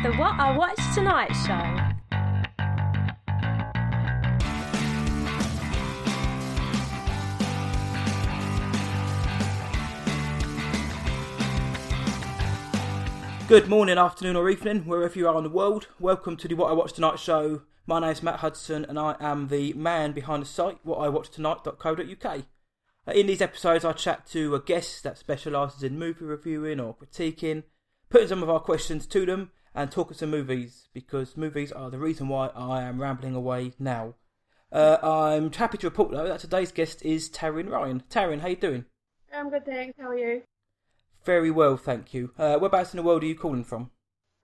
The What I Watched Tonight show. Good morning, afternoon, or evening, wherever you are in the world. Welcome to the What I Watched Tonight show. My name is Matt Hudson, and I am the man behind the site, whatIwatchedtonight.co.uk. Uh, In these episodes, I chat to a guest that specialises in movie reviewing or critiquing, putting some of our questions to them, and talk of some movies, because movies are the reason why I am rambling away now. Uh, I'm happy to report, though, that today's guest is Tarryn Ryan. Tarryn, how you doing? I'm good, thanks. How are you? Very well, thank you. Uh, whereabouts in the world are you calling from?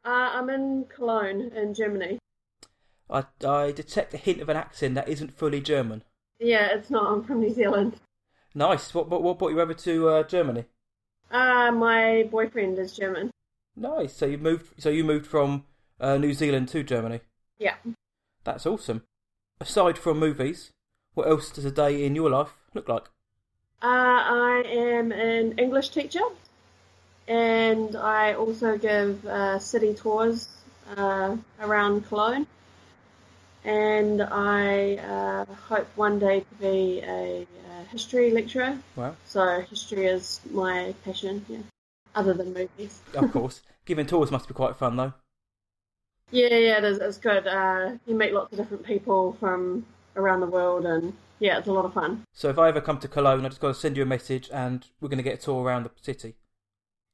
Uh, I'm in Cologne, in Germany. I, I detect a hint of an accent that isn't fully German. Yeah, it's not. I'm from New Zealand. Nice. What what, what brought you over to uh, Germany? Uh, my boyfriend is German. Nice. So you moved. So you moved from uh, New Zealand to Germany. Yeah. That's awesome. Aside from movies, what else does a day in your life look like? Uh, I am an English teacher, and I also give uh, city tours uh, around Cologne. And I uh, hope one day to be a, uh history lecturer. Wow. So history is my passion. Yeah. Other than movies. Of course, giving tours must be quite fun though. Yeah, yeah, it is. It's good. Uh, you meet lots of different people from around the world, and yeah, it's a lot of fun. So if I ever come to Cologne, I just got to send you a message, and we're going to get a tour around the city.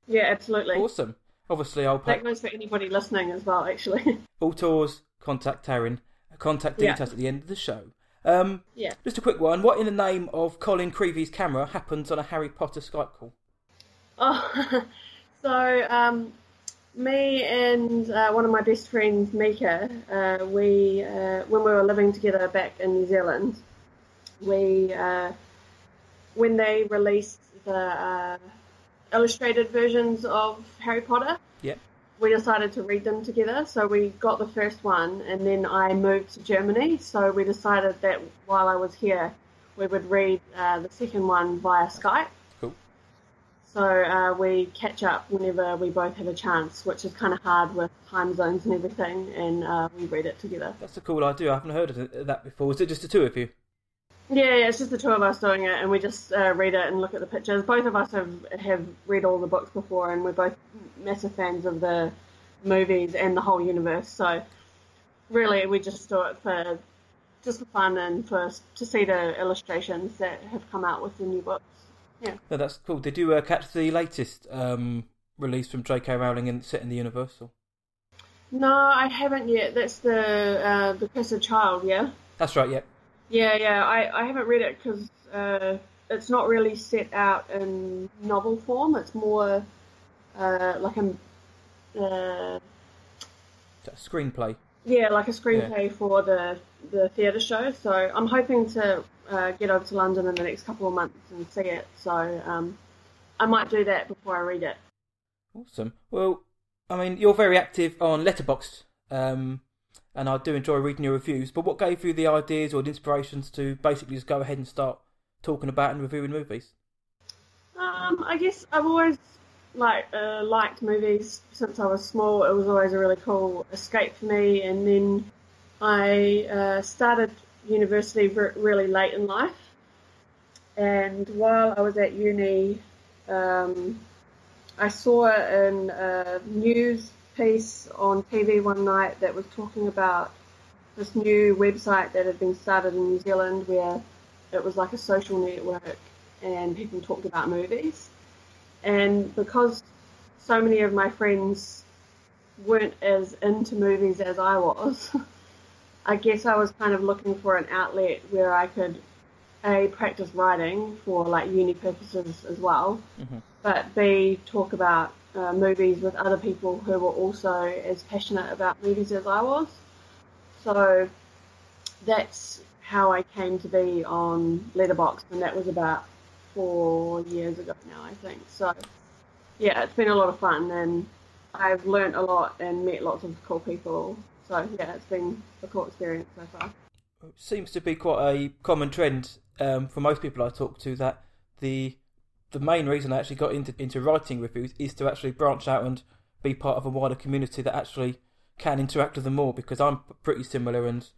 Yeah, absolutely. Awesome. Obviously, I'll pay That goes for anybody listening as well, actually. all tours. Contact Tarryn. Contact Yeah. at the end of the show. Um, yeah. Just a quick one. What in the name of Colin Creevey's camera happens on a Harry Potter Skype call? Oh, so um, me and uh, one of my best friends, Mika, uh, we uh, when we were living together back in New Zealand, we uh, when they released the uh, illustrated versions of Harry Potter, Yeah. we decided to read them together. So we got the first one, and then I moved to Germany. So we decided that while I was here, we would read uh, the second one via Skype. So uh, we catch up whenever we both have a chance, which is kind of hard with time zones and everything, and uh, we read it together. That's a cool idea. I haven't heard of that before. Is it just the two of you? Yeah, yeah, it's just the two of us doing it, and we just uh, read it and look at the pictures. Both of us have have read all the books before, and we're both massive fans of the movies and the whole universe. So really, we just do it for just for fun and for to see the illustrations that have come out with the new books. Yeah. No, that's cool. Did you uh, catch the latest um, release from J.K. Rowling in set in the Universal? No, I haven't yet. That's the uh, the Cursed Child, yeah. That's right. Yeah. Yeah, yeah. I, I haven't read it because uh, it's not really set out in novel form. It's more uh, like a uh, a screenplay. yeah, like a screenplay for the the theatre show. So I'm hoping to uh, get over to London in the next couple of months and see it. So um, I might do that before I read it. Awesome. Well, I mean, you're very active on Letterboxd, um, and I do enjoy reading your reviews. But what gave you the ideas or the inspirations to basically just go ahead and start talking about and reviewing movies? Um, I guess I've always like uh, liked movies since I was small. It was always a really cool escape for me. And then I uh, started university ver- really late in life. And while I was at uni, um, I saw a news piece on TV one night that was talking about this new website that had been started in New Zealand where it was like a social network and people talked about movies. And because so many of my friends weren't as into movies as I was, I guess I was kind of looking for an outlet where I could a practice writing for like uni purposes as well, mm-hmm. but b talk about uh, movies with other people who were also as passionate about movies as I was. So that's how I came to be on Letterboxd, and that was about four years ago now, I think. So yeah, it's been a lot of fun, and I've learnt a lot and met lots of cool people. So yeah, it's been a cool experience so far. It seems to be quite a common trend um, for most people I talk to that the the main reason I actually got into into writing reviews is to actually branch out and be part of a wider community that actually can interact with them more because I'm pretty similar, and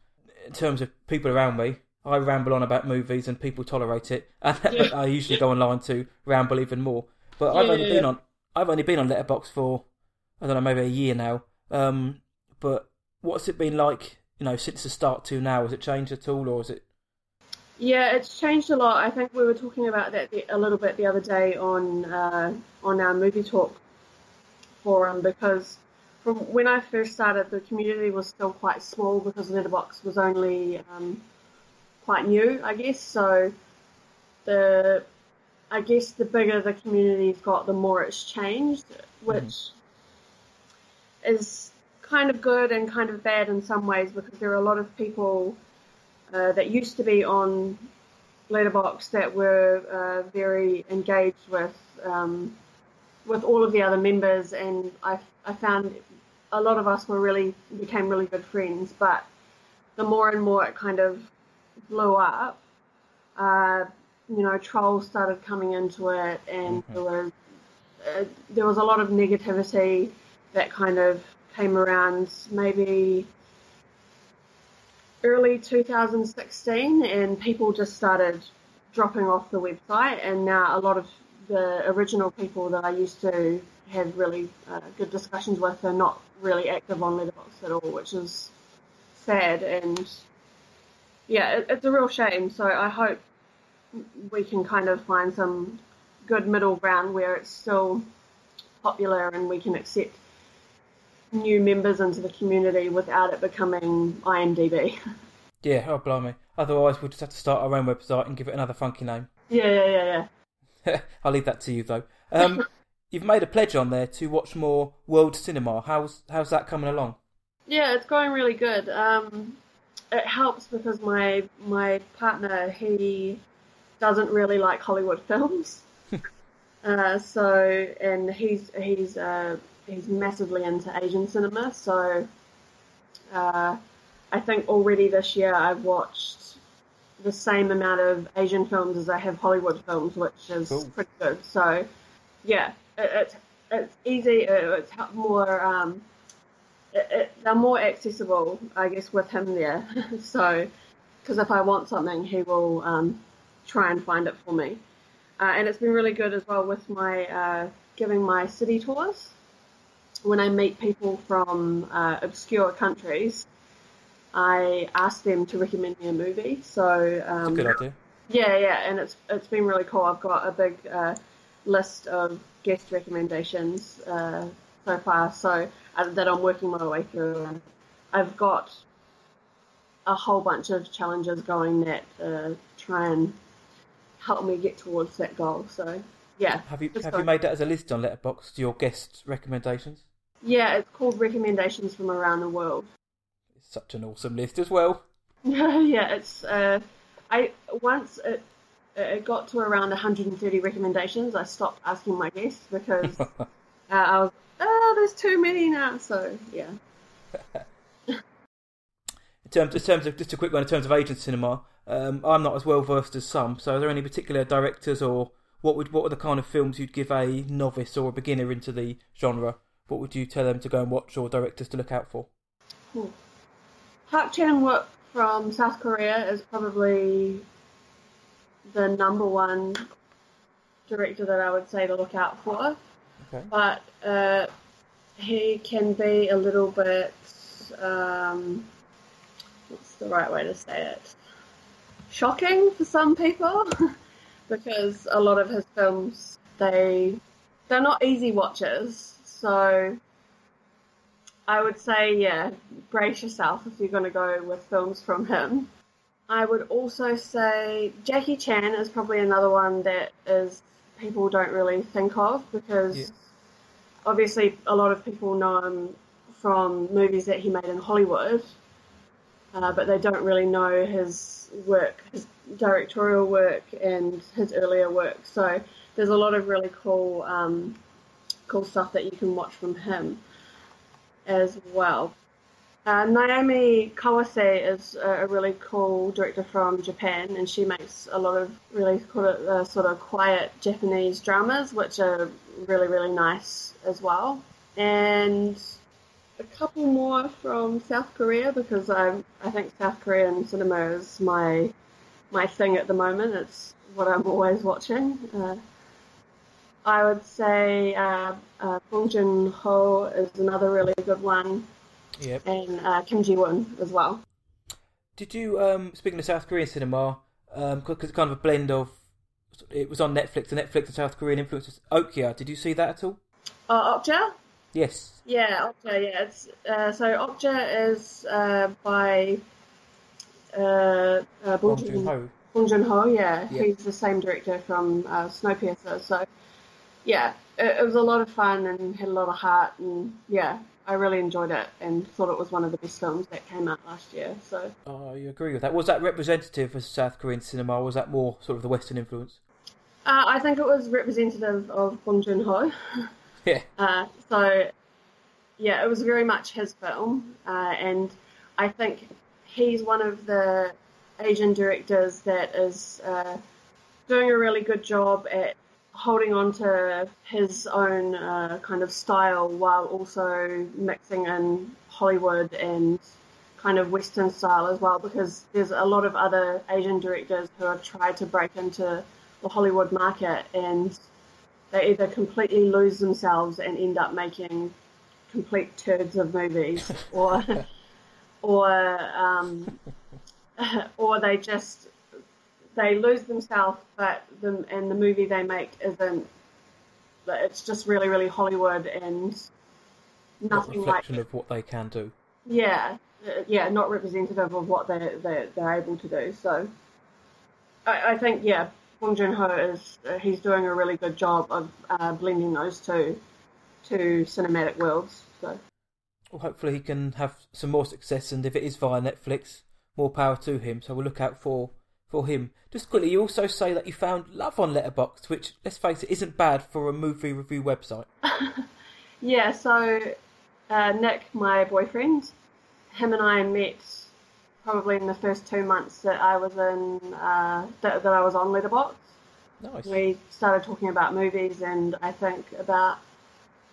in terms of people around me, I ramble on about movies and people tolerate it, and Yeah. I usually go online to ramble even more. But I've Yeah, only yeah, been yeah. on I've only been on Letterboxd for I don't know maybe a year now. Um, but what's it been like? You know, since the start to now, has it changed at all, or is it? Yeah, it's changed a lot. I think we were talking about that a little bit the other day on uh, on our movie talk forum because from when I first started, the community was still quite small because Letterboxd was only um, quite new, I guess. So the I guess the bigger the community's got, the more it's changed, which is kind of good and kind of bad in some ways because there are a lot of people uh, that used to be on Letterboxd that were uh, very engaged with um, with all of the other members, and I, I found a lot of us were really became really good friends. But the more and more it kind of blew up, uh, you know, trolls started coming into it, and there was uh, there was a lot of negativity that kind of came around maybe early 2016 and people just started dropping off the website and now a lot of the original people that I used to have really uh, good discussions with are not really active on Letterboxd at all, which is sad and yeah, it, it's a real shame. So I hope we can kind of find some good middle ground where it's still popular and we can accept new members into the community without it becoming IMDb. Yeah, oh blimey. Otherwise, we'll just have to start our own website and give it another funky name. yeah, yeah, yeah, yeah. I'll leave that to you though. Um, you've made a pledge on there to watch more world cinema. How's how's that coming along? Yeah, it's going really good. Um, it helps because my my partner he doesn't really like Hollywood films, uh, so and he's he's uh, he's massively into Asian cinema. So uh, I think already this year I've watched the same amount of Asian films as I have Hollywood films, which is Cool. pretty good. So yeah, it, it's it's easy. It, it's more. Um, it, it, they're more accessible, I guess, with him there. so, because if I want something, he will um, try and find it for me. Uh, and it's been really good as well with my uh, giving my city tours. When I meet people from uh, obscure countries, I ask them to recommend me a movie. So um, Good idea. yeah, yeah, and it's it's been really cool. I've got a big uh, list of guest recommendations uh, so far, so uh, that I'm working my way through, and I've got a whole bunch of challenges going that uh, try and help me get towards that goal. So yeah, Have you have you made that as a list on Letterboxd? Your guest recommendations. Yeah, it's called recommendations from around the world. It's such an awesome list as well. yeah, it's uh, I once it it got to around 130 recommendations. I stopped asking my guests because uh, I was oh, there's too many now. So yeah, In terms, in terms of just a quick one, in terms of Asian cinema, um, I'm not as well versed as some. So, are there any particular directors, or what would what are the kind of films you'd give a novice or a beginner into the genre? What would you tell them to go and watch, or directors to look out for? Park Chan Wook from South Korea is probably the number one director that I would say to look out for. Okay. but uh, he can be a little bit um, what's the right way to say it shocking for some people because a lot of his films they they're not easy watches so I would say yeah brace yourself if you're going to go with films from him I would also say Jackie Chan is probably another one that is people don't really think of because Yeah. obviously a lot of people know him from movies that he made in Hollywood, uh, but they don't really know his work, his directorial work, and his earlier work. So there's a lot of really cool, um, cool stuff that you can watch from him as well. Uh, Naomi Kawase is a, a really cool director from Japan, and she makes a lot of really cool, uh, sort of quiet Japanese dramas, which are really, really nice as well. And a couple more from South Korea because I I think South Korean cinema is my my thing at the moment. It's what I'm always watching. Uh, I would say uh, uh, Bong Joon Ho is another really good one, Yep. and uh, Kim Ji Woon as well. Did you, um, speaking of South Korean cinema, because it's kind of a blend of, it was on Netflix, the Netflix and South Korean influences. Okja, did you see that at all? Uh, Okja? Yes. Yeah, Okja. Yeah, it's uh, so Okja is uh, by uh, uh, Bong Joon Ho. Bong Joon Ho. Yeah, Yeah. he's the same director from uh, Snowpiercer. So yeah, it, it was a lot of fun and had a lot of heart, and yeah, I really enjoyed it and thought it was one of the best films that came out last year. So Oh, you agree with that? Was that representative of South Korean cinema, or was that more sort of the Western influence? uh, I think it was representative of Bong Joon Ho. Yeah. Uh, so, yeah, it was very much his film, uh, and I think he's one of the Asian directors that is uh, doing a really good job at holding on to his own uh, kind of style while also mixing in Hollywood and kind of Western style as well, because there's a lot of other Asian directors who have tried to break into the Hollywood market and they either completely lose themselves and end up making complete turds of movies, or or um, or they just they lose themselves, but the and the movie they make isn't. It's just really, really Hollywood and Not nothing like reflection of what they can do. yeah, uh, yeah, not representative of what they they they're able to do. So, I, I think yeah, Bong Joon Ho is uh, he's doing a really good job of uh, blending those two two cinematic worlds. So Well, hopefully he can have some more success, and if it is via Netflix, more power to him. So we'll look out for for him. Just quickly, you also say that you found love on Letterboxd, which let's face it, isn't bad for a movie review website. yeah, so uh, Nick, my boyfriend, him and I met probably in the first two months that I was in uh, that, that I was on Letterboxd. Nice. we started talking about movies, and I think about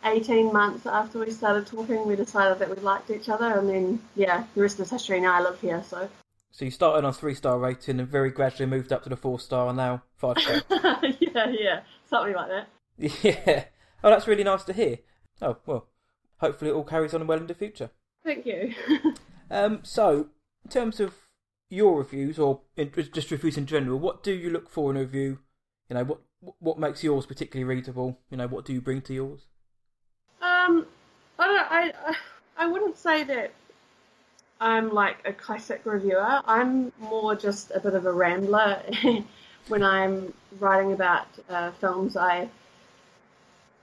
18 months after we started talking, we decided that we liked each other, and then, yeah, the rest is history. Now I live here, so. So you started on three star rating and very gradually moved up to the four star, and now five star. yeah, yeah, something like that. yeah. Oh, that's really nice to hear. Oh well, hopefully it all carries on well in the future. Thank you. Um, so in terms of your reviews or in, just reviews in general, what do you look for in a review? You know, what what makes yours particularly readable? You know, what do you bring to yours? um, I don't. I I- I wouldn't say that I'm like a classic reviewer. I'm more just a bit of a rambler when I'm writing about uh, films. I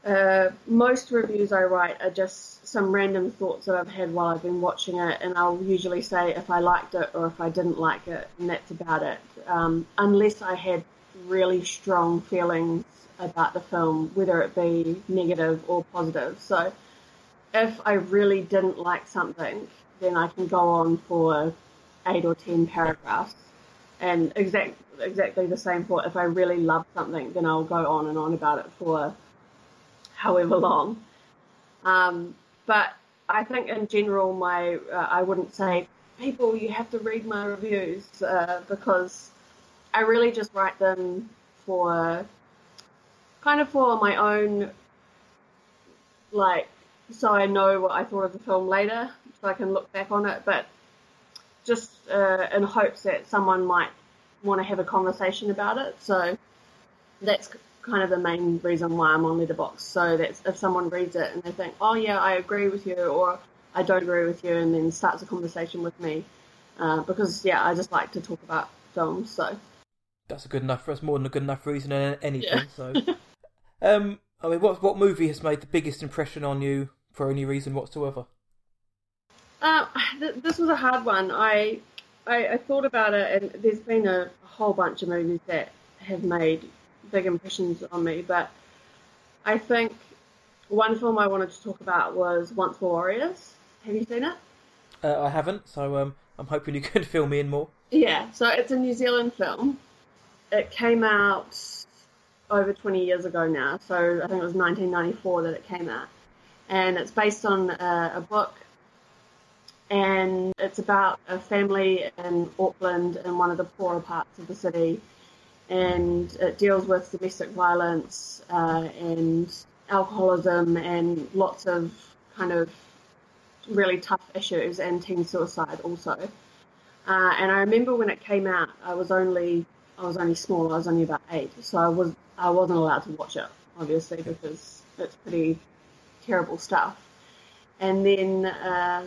uh, most reviews I write are just some random thoughts that I've had while I've been watching it, and I'll usually say if I liked it or if I didn't like it, and that's about it. Um, unless I had really strong feelings about the film, whether it be negative or positive. So if I really didn't like something, then I can go on for eight or ten paragraphs. And exact, exactly the same for if I really love something, then I'll go on and on about it for however long. Um, but I think in general, my uh, I wouldn't say people you have to read my reviews uh, because I really just write them for kind of for my own like so I know what I thought of the film later, so I can look back on it. But just uh, in hopes that someone might want to have a conversation about it. So that's kind of the main reason why I'm on Letterboxd. So that's if someone reads it and they think, oh yeah, I agree with you, or I don't agree with you, and then starts a conversation with me. Uh, because yeah, I just like to talk about films. So That's a good enough. That's more than a good enough reason than anything. Yeah. So, um, I mean, what what movie has made the biggest impression on you for any reason whatsoever? Uh, th- this was a hard one. I, I I thought about it, and there's been a whole bunch of movies that have made big impressions on me. But I think one film I wanted to talk about was Once Were Warriors. Have you seen it? Uh, I haven't, so um, I'm hoping you can fill me in more. Yeah. So it's a New Zealand film. It came out over 20 years ago now. So I think it was 1994 that it came out, and it's based on a, a book and it's about a family in Auckland in one of the poorer parts of the city, and it deals with domestic violence uh, and alcoholism and lots of kind of really tough issues and teen suicide also. Uh, and I remember when it came out, I was only I was only small. I was only about eight, so I was I wasn't allowed to watch it, obviously, because it's pretty terrible stuff. And then uh,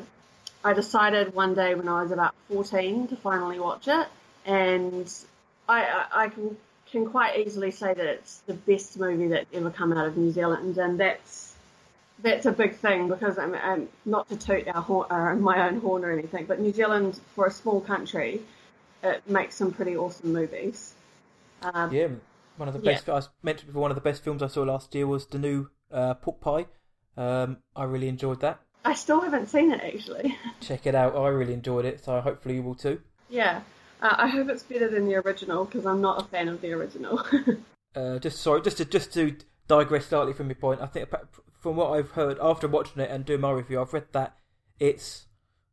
I decided one day when I was about 14 to finally watch it, and I, I, I can can quite easily say that it's the best movie that's ever come out of New Zealand, and that's that's a big thing because I'm, I'm not to toot our horn, uh, my own horn or anything, but New Zealand for a small country, it makes some pretty awesome movies. Um, Yeah, one of the Yeah. best. I mentioned before. One of the best films I saw last year was the new uh, Pork Pie. Um, I really enjoyed that. I still haven't seen it actually. Check it out. I really enjoyed it. So hopefully you will too. yeah, uh, I hope it's better than the original because I'm not a fan of the original. Uh, just sorry, just to just to digress slightly from your point. I think from what I've heard after watching it and doing my review, I've read that it's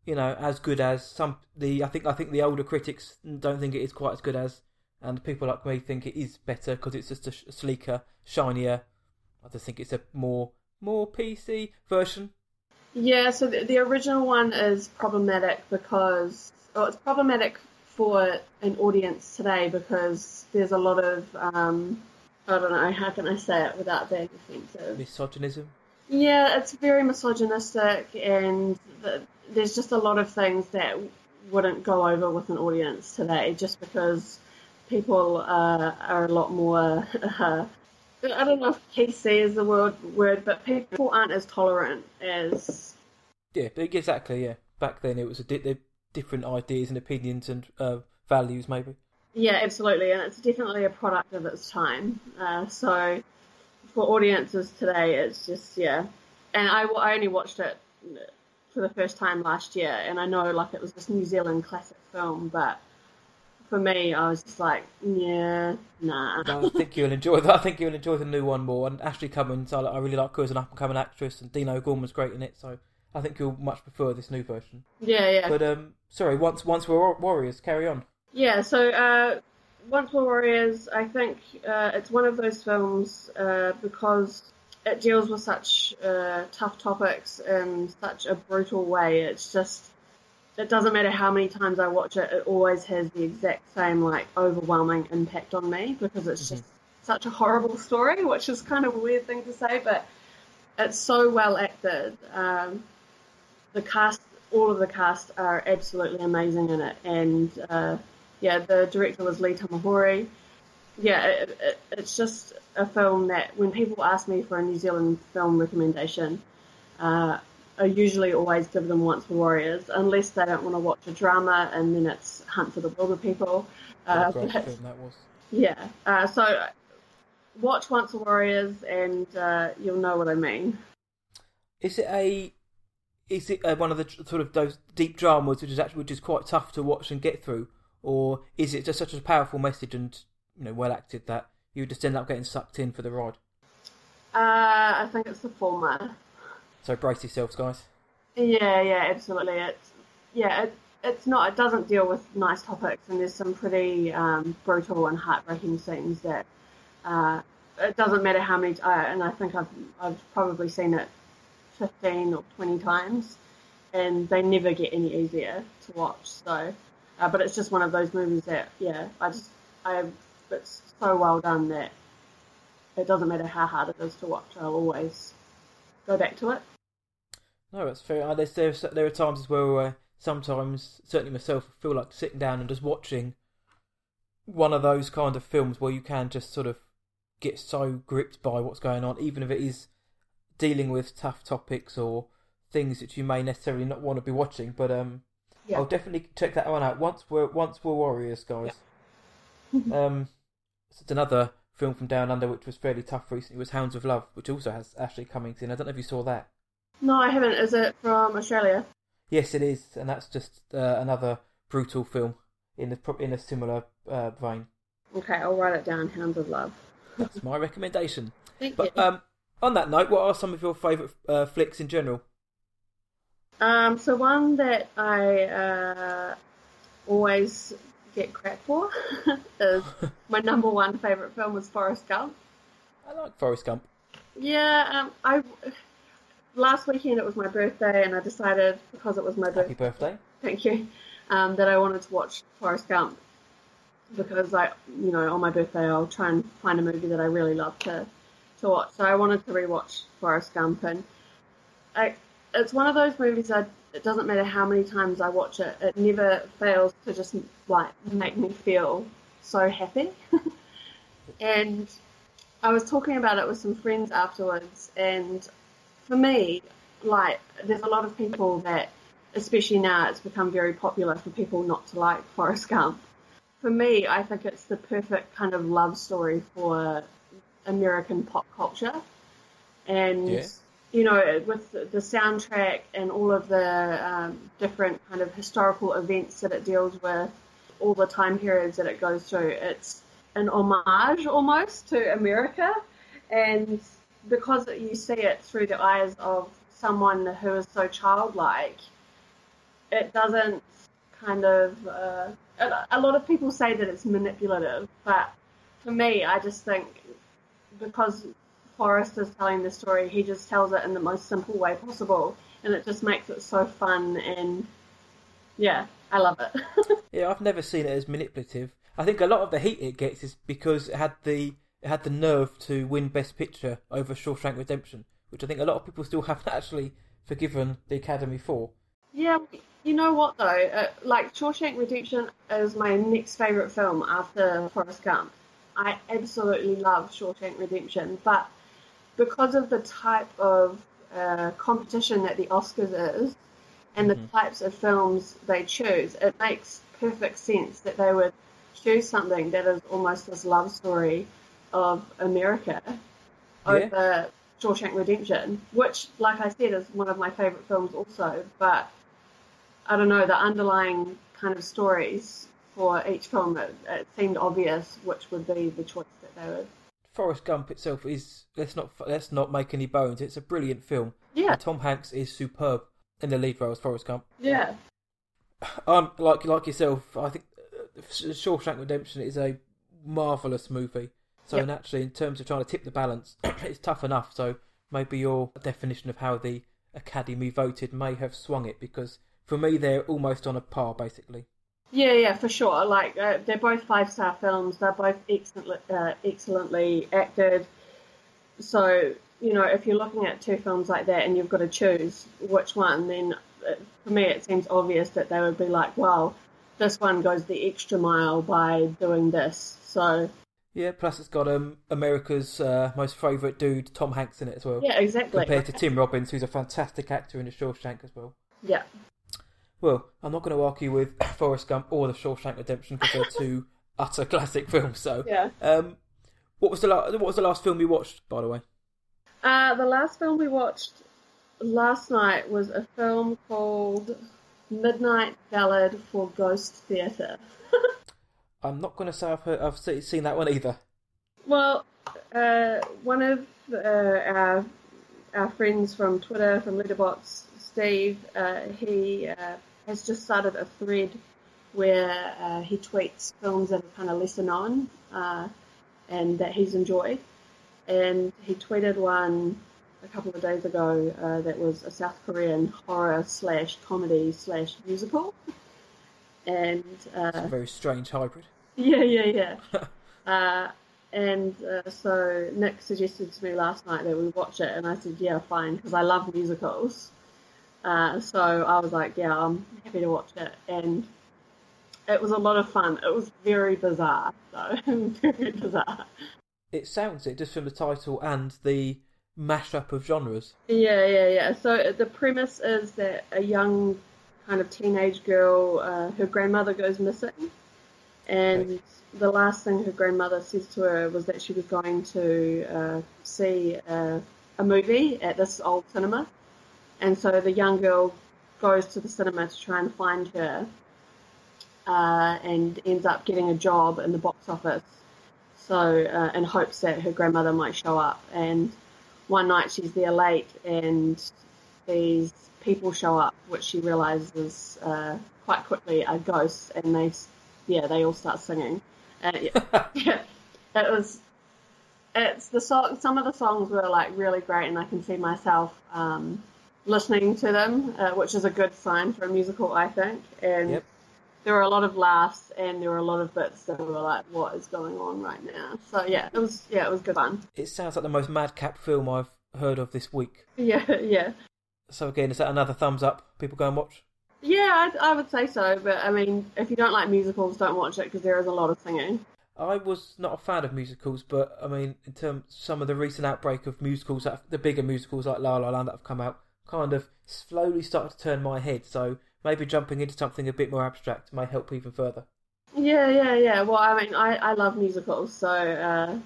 you know as good as some the. I think I think the older critics don't think it is quite as good as, and people like me think it is better because it's just a sh- sleeker, shinier. I just think it's a more more PC version. Yeah, so the, the original one is problematic because, well, it's problematic for an audience today because there's a lot of, um, I don't know, how can I say it without being offensive? Misogynism. Yeah, it's very misogynistic and the, there's just a lot of things that wouldn't go over with an audience today just because people uh, are a lot more. Uh, I don't know if PC is the word, word, but people aren't as tolerant as Yeah, but exactly. Yeah, back then it was a di- di- different ideas and opinions and uh, values maybe. Yeah, absolutely, and it's definitely a product of its time. Uh, so for audiences today, it's just yeah. And I, I only watched it for the first time last year, and I know like it was this New Zealand classic film, but for me, I was just like, yeah, nah. No, I think you'll enjoy that. I think you'll enjoy the new one more. And Ashleigh Cummings, I, I really like her as an up and coming actress, and Dean O'Gorman's great in it. So I think you'll much prefer this new version. Yeah, yeah, But um, sorry, once once we're warriors, carry on. yeah. So uh, Once Were Warriors, I think uh, it's one of those films uh, because it deals with such uh, tough topics in such a brutal way. It's just it doesn't matter how many times I watch it, it always has the exact same like overwhelming impact on me because it's just such a horrible story, which is kind of a weird thing to say, but it's so well acted. Um, the cast, all of the cast are absolutely amazing in it, and uh, yeah, the director was Lee Tamahori. Yeah, it, it, it's just a film that when people ask me for a New Zealand film recommendation, uh, I usually always give them Once Were Warriors, unless they don't want to watch a drama, and then it's Hunt for the Wilderpeople. Uh, a but- film that was. yeah, uh, so watch Once Were Warriors, and uh, you'll know what I mean. Is it a is it uh, one of the sort of those deep dramas which is actually which is quite tough to watch and get through, or is it just such a powerful message and you know well acted that you just end up getting sucked in for the ride? Uh, I think it's the former. So brace yourselves, guys. Yeah, yeah, absolutely. It's yeah, it, it's not. It doesn't deal with nice topics, and there's some pretty um, brutal and heartbreaking scenes that. Uh, it doesn't matter how many, uh, and I think I've I've probably seen it fifteen or twenty times, and they never get any easier to watch. So, uh, but it's just one of those movies that yeah, I just I it's so well done that it doesn't matter how hard it is to watch. I'll always go back to it. No, that's fair. Uh, There's, there's, there are times as well where sometimes, certainly myself, I feel like sitting down and just watching one of those kind of films where you can just sort of get so gripped by what's going on, even if it is dealing with tough topics or things that you may necessarily not want to be watching. But um, Yeah. I'll definitely check that one out. Once we're once we're warriors, guys. um, it's another film from Down Under which was fairly tough recently. Was Hounds of Love, which also has Ashleigh Cummings in. I don't know if you saw that. No, I haven't. Is it from Australia? Yes, it is, and that's just uh, another brutal film in the in a similar uh, vein. Okay, I'll write it down. Hounds of Love. That's my recommendation. Thank But you. um, on that note, what are some of your favourite uh, flicks in general? Um, so one that I uh, always get crap for is my number one favorite film was Forrest Gump. I like Forrest Gump. Yeah, um, I last weekend it was my birthday, and I decided because it was my Happy birthday, birthday. thank you, um, that I wanted to watch Forrest Gump because I, you know, on my birthday I'll try and find a movie that I really love to to watch. So I wanted to rewatch Forrest Gump, and I, it's one of those movies that it doesn't matter how many times I watch it, it never fails to just like make me feel so happy. and I was talking about it with some friends afterwards, and for me, like, there's a lot of people that, especially now, it's become very popular for people not to like Forrest Gump. For me, I think it's the perfect kind of love story for American pop culture. And, Yeah. you know, with the soundtrack and all of the um, different kind of historical events that it deals with, all the time periods that it goes through, it's an homage almost to America. And because you see it through the eyes of someone who is so childlike, it doesn't kind of. Uh, a- lot of people say that it's manipulative, but for me, I just think because Forrest is telling the story, he just tells it in the most simple way possible, and it just makes it so fun and yeah, I love it. Yeah, I've never seen it as manipulative. I think a lot of the heat it gets is because it had the it had the nerve to win Best Picture over Shawshank Redemption, which I think a lot of people still haven't actually forgiven the Academy for. Yeah, you know what though? Uh, like Shawshank Redemption is my next favorite film after Forrest Gump. I absolutely love Shawshank Redemption, but because of the type of uh, competition that the Oscars is and the types of films they choose, it makes perfect sense that they would choose something that is almost this love story of America over Shawshank Redemption, which, like I said, is one of my favorite films also. But I don't know the underlying kind of stories for each film. It, it seemed obvious which would be the choice that they would. Forrest Gump itself is let's not let's not make any bones. It's a brilliant film. Yeah, And Tom Hanks is superb in the lead role as Forrest Gump. yeah, Um, like like yourself, I think uh, Shawshank Redemption is a marvelous movie. So Yep. naturally, in terms of trying to tip the balance, it's tough enough. So maybe your definition of how the Academy voted may have swung it because for me they're almost on a par basically. yeah, yeah, for sure. Like uh, they're both five star films. They're both excellent, uh, excellently acted. So you know, if you're looking at two films like that and you've got to choose which one, then uh, for me it seems obvious that they would be like, well, this one goes the extra mile by doing this. So Yeah, plus it's got um America's uh, most favourite dude Tom Hanks in it as well. yeah, exactly. Compared to Tim Robbins, who's a fantastic actor in The Shawshank as well. Yeah. Well, I'm not going to argue with Forrest Gump or The Shawshank Redemption because they're two utter classic films. So, Yeah. um, what was the la- what was the last film you watched, by the way? Uh, the last film we watched last night was a film called Midnight Ballad for Ghost Theatre. I'm not going to say I've heard, I've seen that one either. Well, uh, one of uh, our our friends from Twitter, from Letterboxd, Steve, uh, he uh, has just started a thread where uh, he tweets films that are kind of lesser known uh, and that he's enjoyed. And he tweeted one a couple of days ago uh, that was a South Korean horror slash comedy slash musical. And uh, It's a very strange hybrid. Yeah, yeah, yeah. uh, and uh, so Nick suggested to me last night that we watch it, and I said, yeah, fine, because I love musicals. Uh, so I was like, yeah, I'm happy to watch it. And it was a lot of fun. It was very bizarre, though. very bizarre. It sounds it just from the title and the mashup of genres. Yeah, yeah, yeah. So the premise is that a young kind of teenage girl, uh, her grandmother goes missing, and the last thing her grandmother says to her was that she was going to uh, see uh, a movie at this old cinema, and so the young girl goes to the cinema to try and find her, uh, and ends up getting a job in the box office. So uh, in hopes that her grandmother might show up. And one night she's there late and these people show up, which she realizes uh, quite quickly are ghosts, and they, yeah, they all start singing. And yeah, yeah, it was. It's the song. Some of the songs were like really great, and I can see myself um, listening to them, uh, which is a good sign for a musical, I think. And Yep. there were a lot of laughs, and there were a lot of bits that were like, "What is going on right now?" So yeah, it was yeah, it was good fun. It sounds like the most madcap film I've heard of this week. Yeah, yeah. So again, is that another thumbs up? People go and watch. Yeah, I, I would say so, but I mean, if you don't like musicals, don't watch it because there is a lot of singing. I was not a fan of musicals, but I mean, in terms some of the recent outbreak of musicals, that the bigger musicals like La La Land that have come out, kind of slowly started to turn my head. So maybe jumping into something a bit more abstract may help even further. Yeah, yeah, yeah. Well, I mean, I, I love musicals, so uh,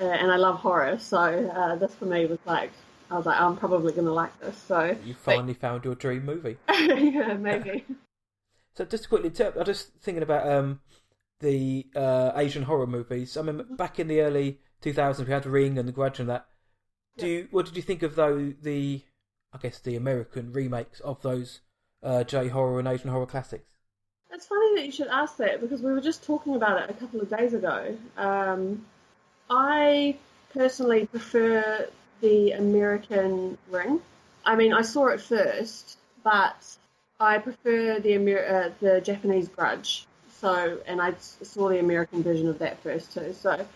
uh, and I love horror, so uh, this for me was like, I was like, I'm probably gonna like this. So You finally found your dream movie. yeah, maybe. So just to quickly, tell, I was just thinking about um, the uh, Asian horror movies. I mean, back in the early 2000s, we had Ring and The Grudge and that. Do you, what did you think of though the, I guess the American remakes of those uh, J horror and Asian horror classics? It's funny that you should ask that because we were just talking about it a couple of days ago. Um, I personally prefer the American Ring. I mean, I saw it first, but I prefer the Amer- uh, the Japanese Grudge. So, and I saw the American version of that first too. So,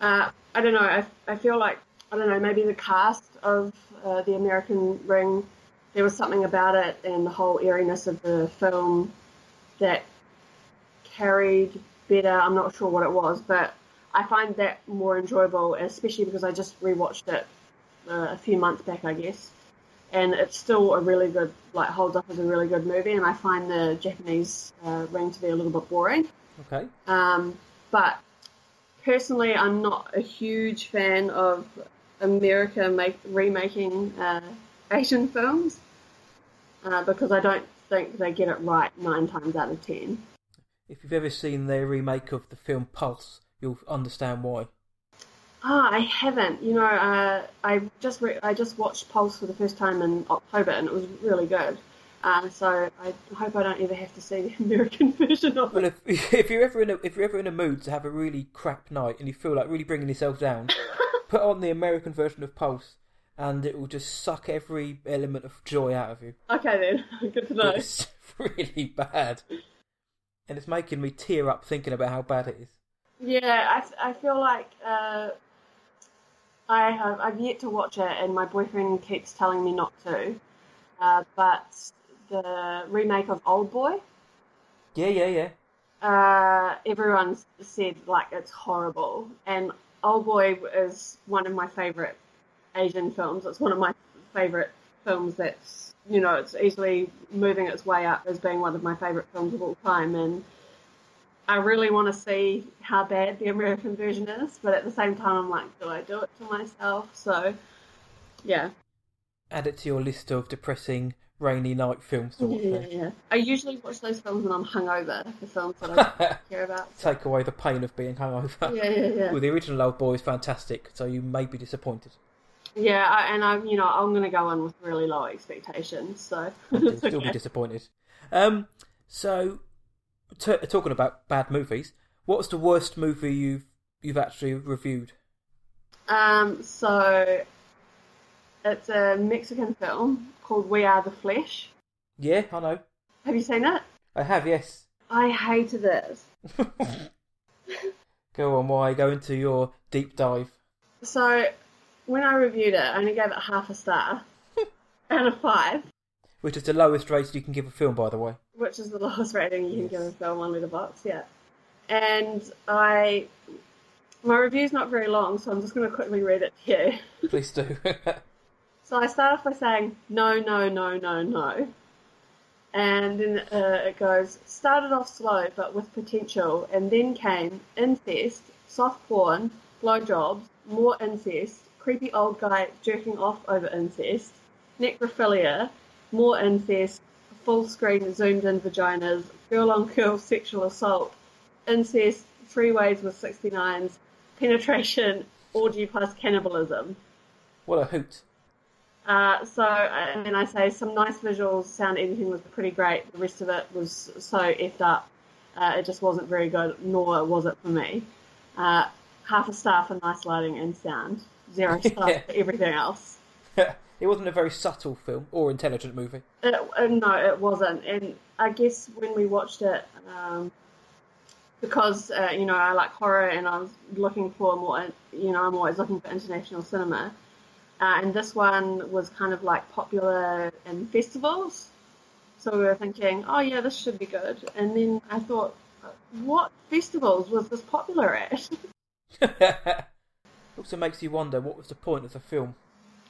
uh, I don't know. I, I feel like I don't know. Maybe the cast of uh, the American Ring, there was something about it, and the whole airiness of the film that carried better. I'm not sure what it was, but I find that more enjoyable, especially because I just rewatched it uh, a few months back, I guess, and it's still a really good, like holds up as a really good movie. And I find the Japanese uh, ring to be a little bit boring. Okay. Um, but personally, I'm not a huge fan of America make, remaking uh, Asian films uh, because I don't think they get it right nine times out of ten. If you've ever seen their remake of the film Pulse, you'll understand why. Ah, I haven't. You know, uh, I just re- I just watched Pulse for the first time in October, and it was really good. Uh, so I hope I don't ever have to see the American version of Well, it. if if you're ever in a if you're ever in a mood to have a really crap night and you feel like really bringing yourself down, put on the American version of Pulse, and it will just suck every element of joy out of you. Okay then, good to know. It's really bad, and it's making me tear up thinking about how bad it is. Yeah, I, I feel like uh, I have I've yet to watch it, and my boyfriend keeps telling me not to. Uh, but the remake of Old Boy, Yeah, yeah, yeah. uh, everyone said like it's horrible, and Old Boy is one of my favorite Asian films. It's one of my favorite films that's you know it's easily moving its way up as being one of my favorite films of all time, and I really want to see how bad the American version is, but at the same time I'm like, do I do it to myself? So yeah, Add it to your list of depressing rainy night films watch. yeah, yeah. I usually watch those films when I'm hungover, the films that I care about. So, Take away the pain of being hungover. yeah, yeah, yeah. Well, the original Old Boy is fantastic, so you may be disappointed. Yeah, I, and I'm, you know, I'm going to go in with really low expectations, so still be disappointed. Um, so, t- talking about bad movies, what's the worst movie you've you've actually reviewed? Um, so it's a Mexican film called We Are the Flesh. Yeah, I know. Have you seen it? I have, yes. I hated it. Go on, why? Go into your deep dive. So when I reviewed it, I only gave it half a star out of five, Which is the lowest rated you can give a film, by the way. Which is the lowest rating you can give a film on Letterboxd. Yeah, and I my review's not very long, so I'm just going to quickly read it to you. Please do. So I start off by saying no, no, no, no, no. And then uh, it goes, started off slow but with potential, and then came incest, soft porn, blowjobs, more incest, creepy old guy jerking off over incest, necrophilia, more incest, full screen zoomed in vaginas, girl on girl sexual assault, incest, three ways with 69s, penetration, orgy plus cannibalism. what a hoot. Uh, so, and then I say some nice visuals, sound editing was pretty great. The rest of it was so effed up. Uh, it just wasn't very good, nor was it for me. Uh, half a star for nice lighting and sound, zero stars Yeah. for everything else. It wasn't a very subtle film or intelligent movie. It, uh, no, it wasn't. And I guess when we watched it, um, because uh, you know I like horror and I was looking for more, you know, I'm always looking for international cinema. Uh, and this one was kind of like popular in festivals, so we were thinking, oh yeah, this should be good. And then I thought, what festivals was this popular at? also makes you wonder what was the point of the film.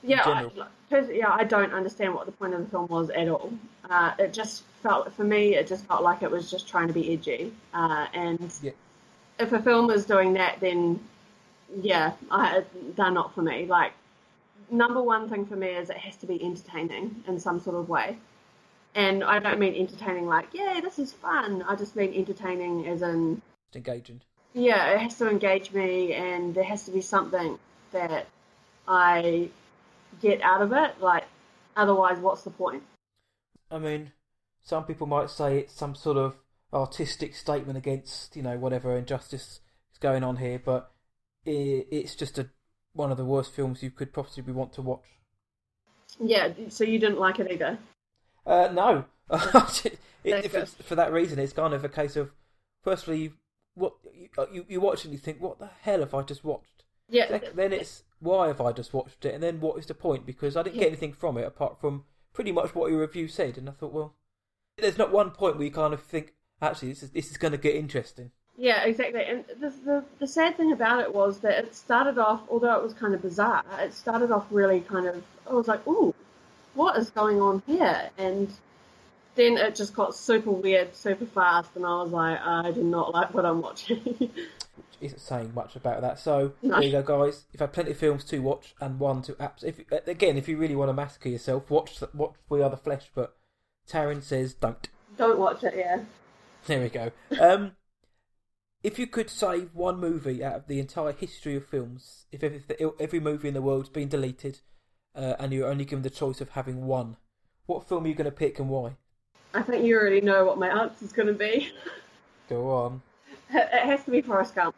Yeah, I, like, yeah, I don't understand what the point of the film was at all. Uh, it just felt, for me, it just felt like it was just trying to be edgy. Uh, and Yeah. if a film is doing that, then yeah, I, they're not for me. Like, number one thing for me is it has to be entertaining in some sort of way. And I don't mean entertaining like, yeah, this is fun. I just mean entertaining as in, It's engaging. yeah, it has to engage me and there has to be something that I get out of it. Like, otherwise, what's the point? I mean, some people might say it's some sort of artistic statement against, you know, whatever injustice is going on here, but i it's just a one of the worst films you could possibly want to watch. Yeah, so you didn't like it either. Uh, no, it, it's, for that reason, it's kind of a case of, firstly, what you, you you watch and you think, what the hell have I just watched? Yeah, Sec- then it's why have I just watched it, and then what is the point? Because I didn't get anything from it apart from pretty much what your review said, and I thought, well, there's not one point where you kind of think, actually, this is this is going to get interesting. Yeah, exactly. And the, the the sad thing about it was that it started off, although it was kind of bizarre, it started off really kind of. I was like, "Ooh, what is going on here?" And then it just got super weird, super fast, and I was like, "I do not like what I'm watching." Isn't saying much about that. So No. there you go, guys. If You've had plenty of films to watch and one to apps. If again, if you really want to massacre yourself, watch watch We Are the Flesh. But Tarryn says don't. Don't watch it. Yeah. There we go. Um, if you could save one movie out of the entire history of films, if every, every movie in the world's been deleted, uh, and you're only given the choice of having one, what film are you going to pick and why? I think you already know what my answer's going to be. Go on. It has to be Forrest Gump.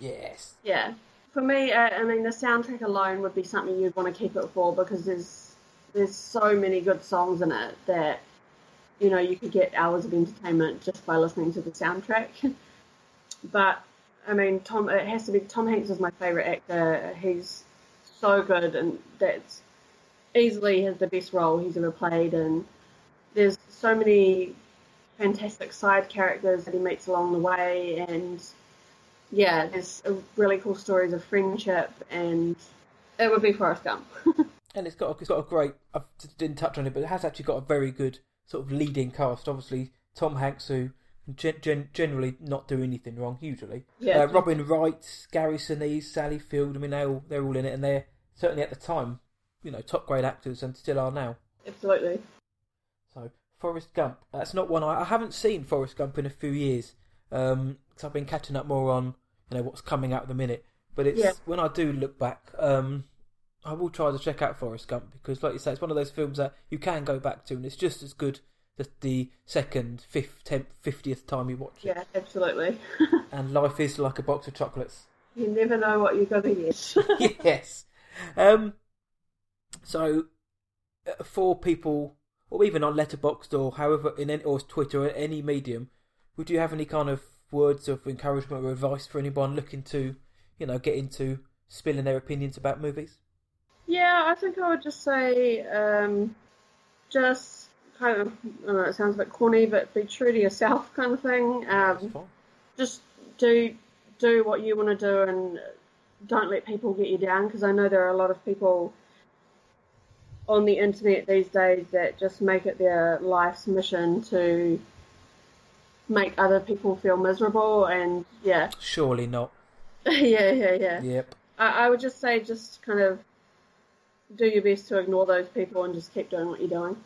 Yes. Yeah. For me, uh, I mean, the soundtrack alone would be something you'd want to keep it for because there's there's so many good songs in it that you know you could get hours of entertainment just by listening to the soundtrack. but I mean, Tom, it has to be Tom Hanks is my favorite actor. He's so good, and that's easily has the best role he's ever played. And there's so many fantastic side characters that he meets along the way, and yeah, there's really cool stories of friendship, and it would be Forrest Gump. And it's got a, it's got a great. I didn't touch on it, but it has actually got a very good sort of leading cast. Obviously, Tom Hanks, who gen- gen- generally not do anything wrong usually. Yeah. Uh, Robin Wright, Gary Sinise, Sally Field. I mean, they all they're all in it, and they're certainly at the time, you know, top grade actors, and still are now. Absolutely. So Forrest Gump. That's not one I, I haven't seen Forrest Gump in a few years. Um, because I've been catching up more on you know what's coming out at the minute. But it's Yeah. when I do look back, um, I will try to check out Forrest Gump because, like you say, it's one of those films that you can go back to, and it's just as good the, the second, fifth, tenth, fiftieth time you watch it. Yeah, absolutely. And life is like a box of chocolates. you never know what you're gonna get. yes. Um, so, uh, for people, or even on Letterboxd or however, in any, or Twitter or any medium, would you have any kind of words of encouragement or advice for anyone looking to, you know, get into spilling their opinions about movies? yeah, I think I would just say, um, just kind of, I don't know, it sounds a bit corny, but be true to yourself, kind of thing. Um, just do do what you want to do and don't let people get you down because I know there are a lot of people on the internet these days that just make it their life's mission to make other people feel miserable and yeah Surely not. yeah yeah yeah Yep. I, I would just say just kind of do your best to ignore those people and just keep doing what you're doing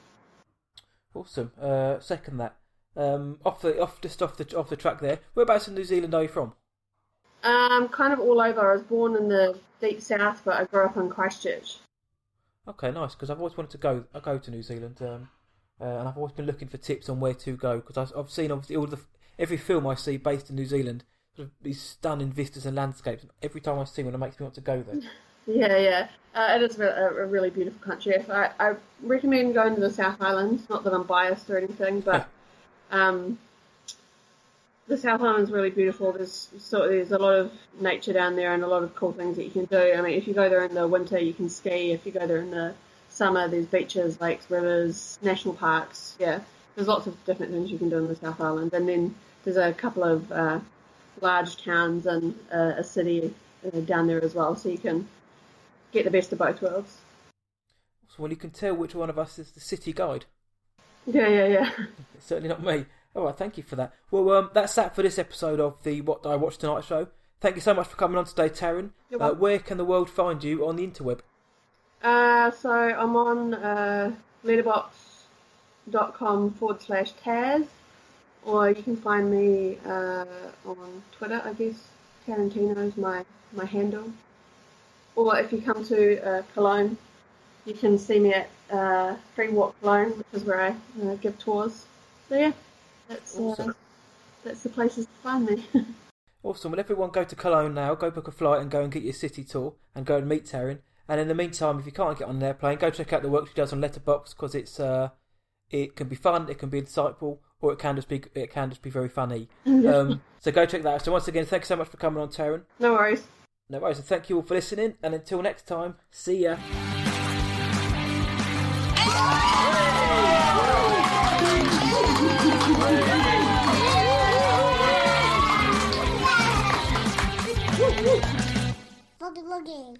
Awesome. Uh, second that. Um, off the off just off the off the track there. Whereabouts in New Zealand are you from? um kind of all over I was born in the deep south but I grew up in Christchurch Okay, nice. Because I've always wanted to go. I go to New Zealand, um, uh, and I've always been looking for tips on where to go. Because I've, I've seen obviously all the every film I see based in New Zealand, sort of these stunning vistas and landscapes. And every time I see one, it makes me want to go there. Yeah, yeah. Uh, it is a, a really beautiful country. I, I recommend going to the South Island. Not that I'm biased or anything, but um, the South Island is really beautiful. There's so there's a lot of nature down there and a lot of cool things that you can do. I mean, if you go there in the winter, you can ski. If you go there in the summer, there's beaches, lakes, rivers, national parks. Yeah, there's lots of different things you can do in the South Island. And then there's a couple of uh, large towns and uh, a city uh, down there as well, so you can get the best of both worlds. So, well, you can tell which one of us is the city guide. Yeah, yeah, yeah. It's certainly not me. All right, thank you for that. Well, um, that's that for this episode of the What Do I Watch Tonight show. Thank you so much for coming on today, Tarryn. Uh, where can the world find you on the interweb? Uh, so I'm on uh, letterboxd.com forward slash Taz, or you can find me uh, on Twitter, I guess. Tarantino is my, my handle. Or if you come to uh, Cologne, you can see me at uh, Free Walk Cologne, which is where I uh, give tours. So yeah, that's, uh, Awesome. that's the places to find me. Awesome. Well, everyone go to Cologne now. Go book a flight and go and get your city tour and go and meet Tarryn. And in the meantime, if you can't get on an airplane, go check out the work she does on Letterboxd because it's uh, it can be fun, it can be insightful, or it can just be it can just be very funny. um, so go check that out. So once again, thank you so much for coming on, Tarryn. no worries. No worries, and thank you all for listening. And until next time, see ya. Boogie Woogie.